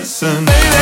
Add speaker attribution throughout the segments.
Speaker 1: listen. Baby.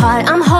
Speaker 2: heart. I'm holding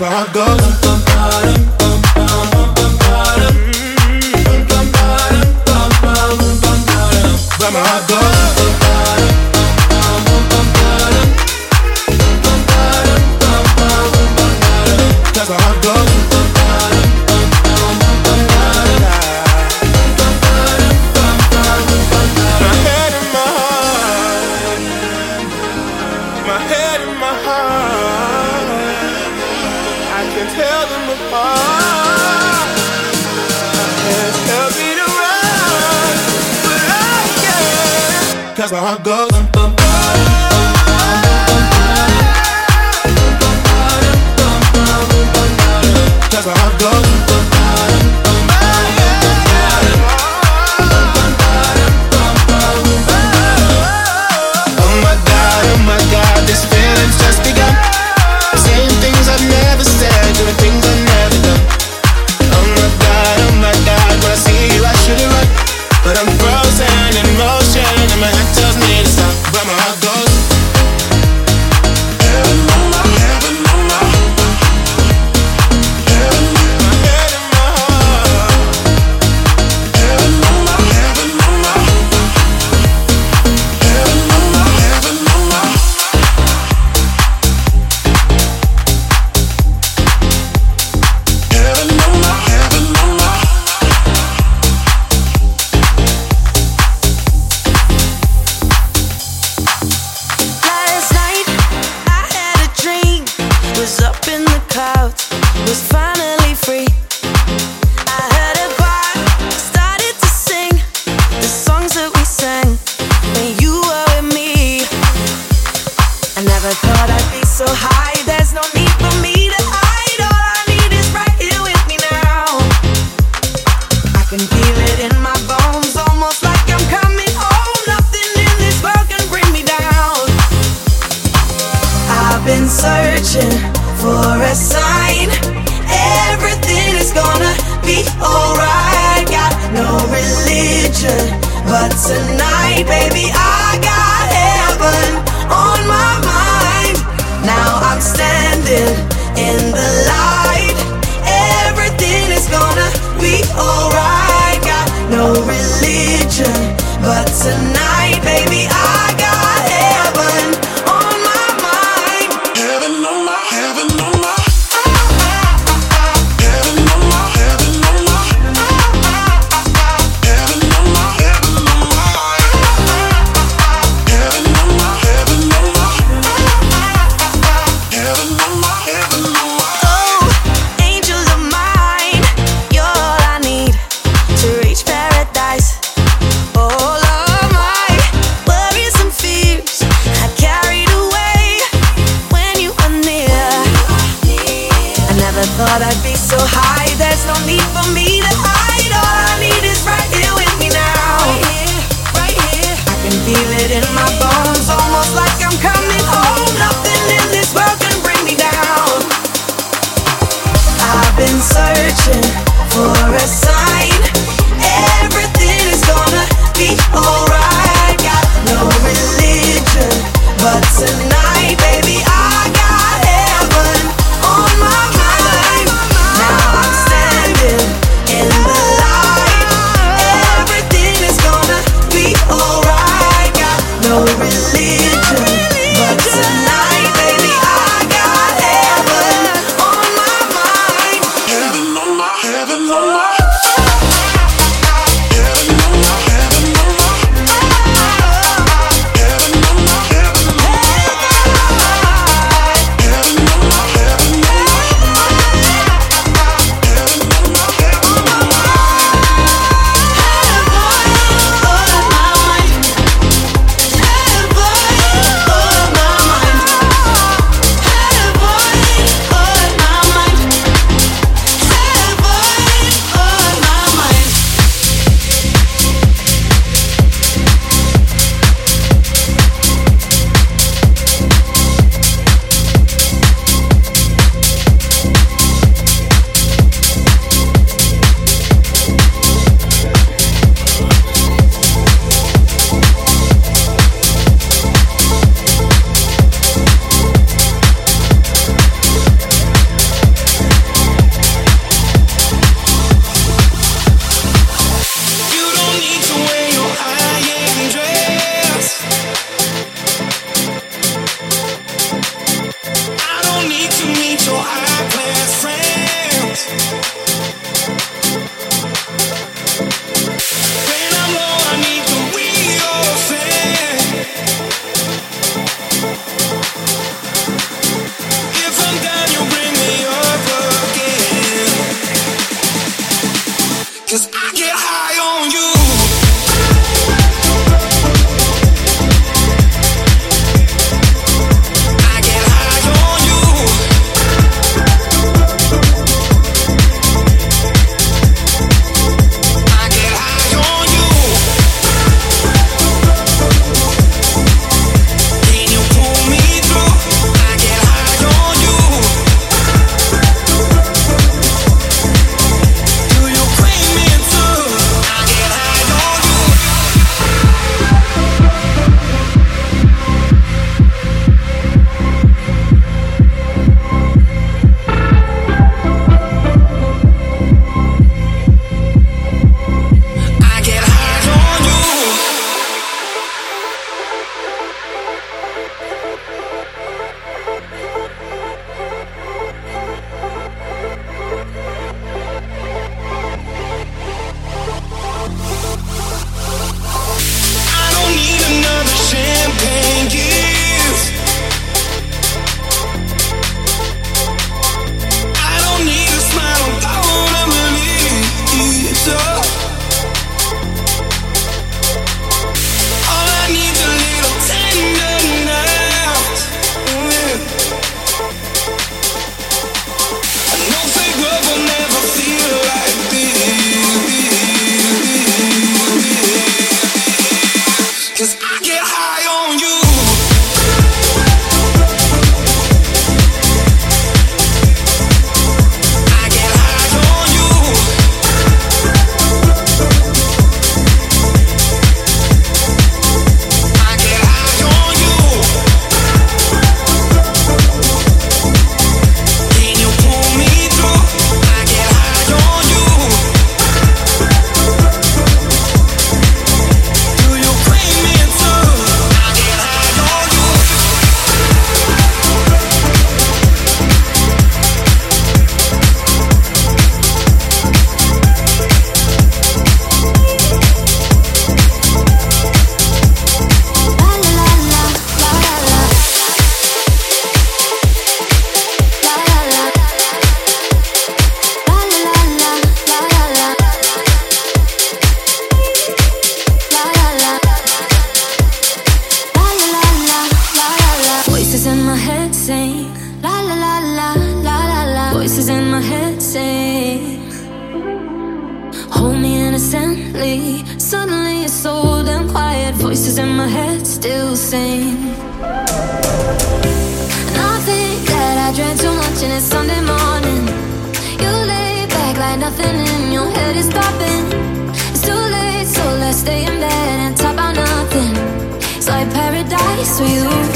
Speaker 3: My heart goes. Cause My head
Speaker 4: is
Speaker 5: popping. It's too late, so let's stay
Speaker 6: in bed and talk about
Speaker 7: nothing. It's like paradise with you.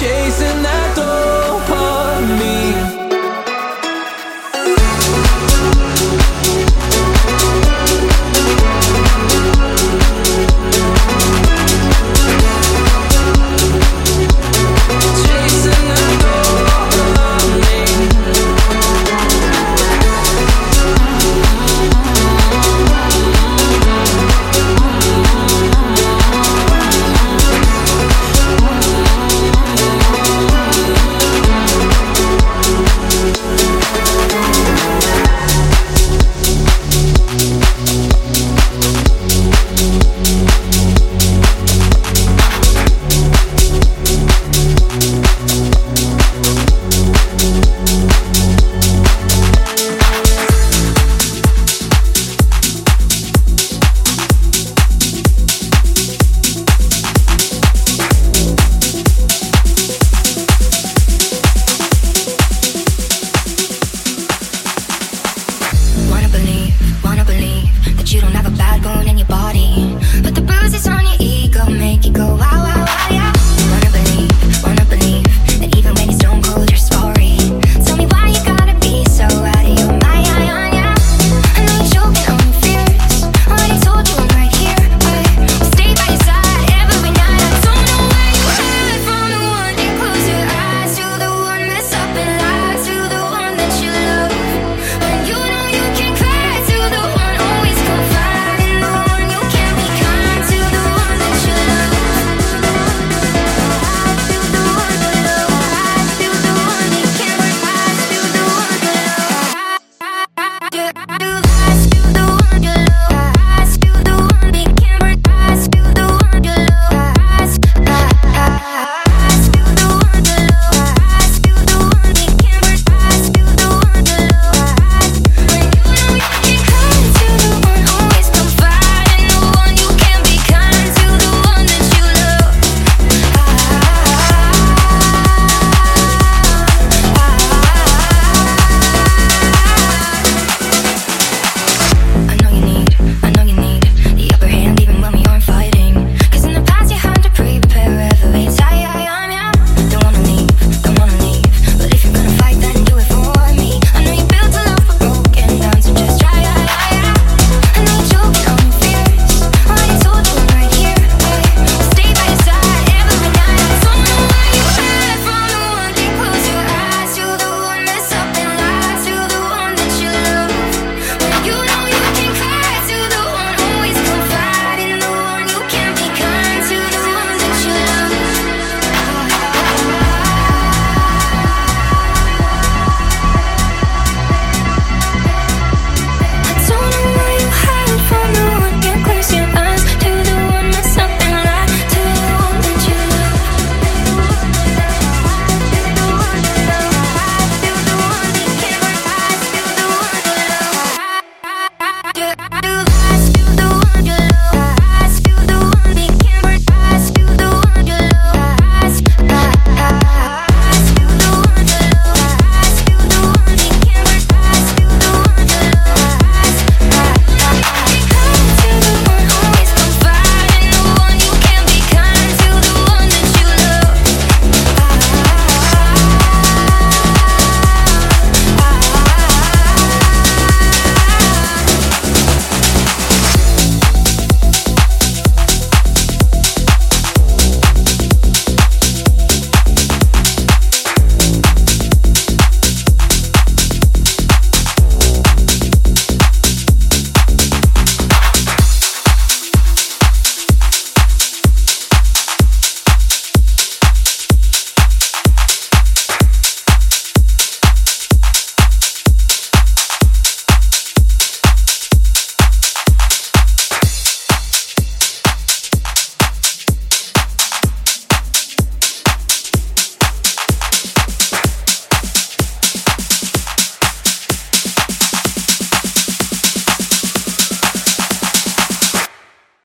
Speaker 7: chasing that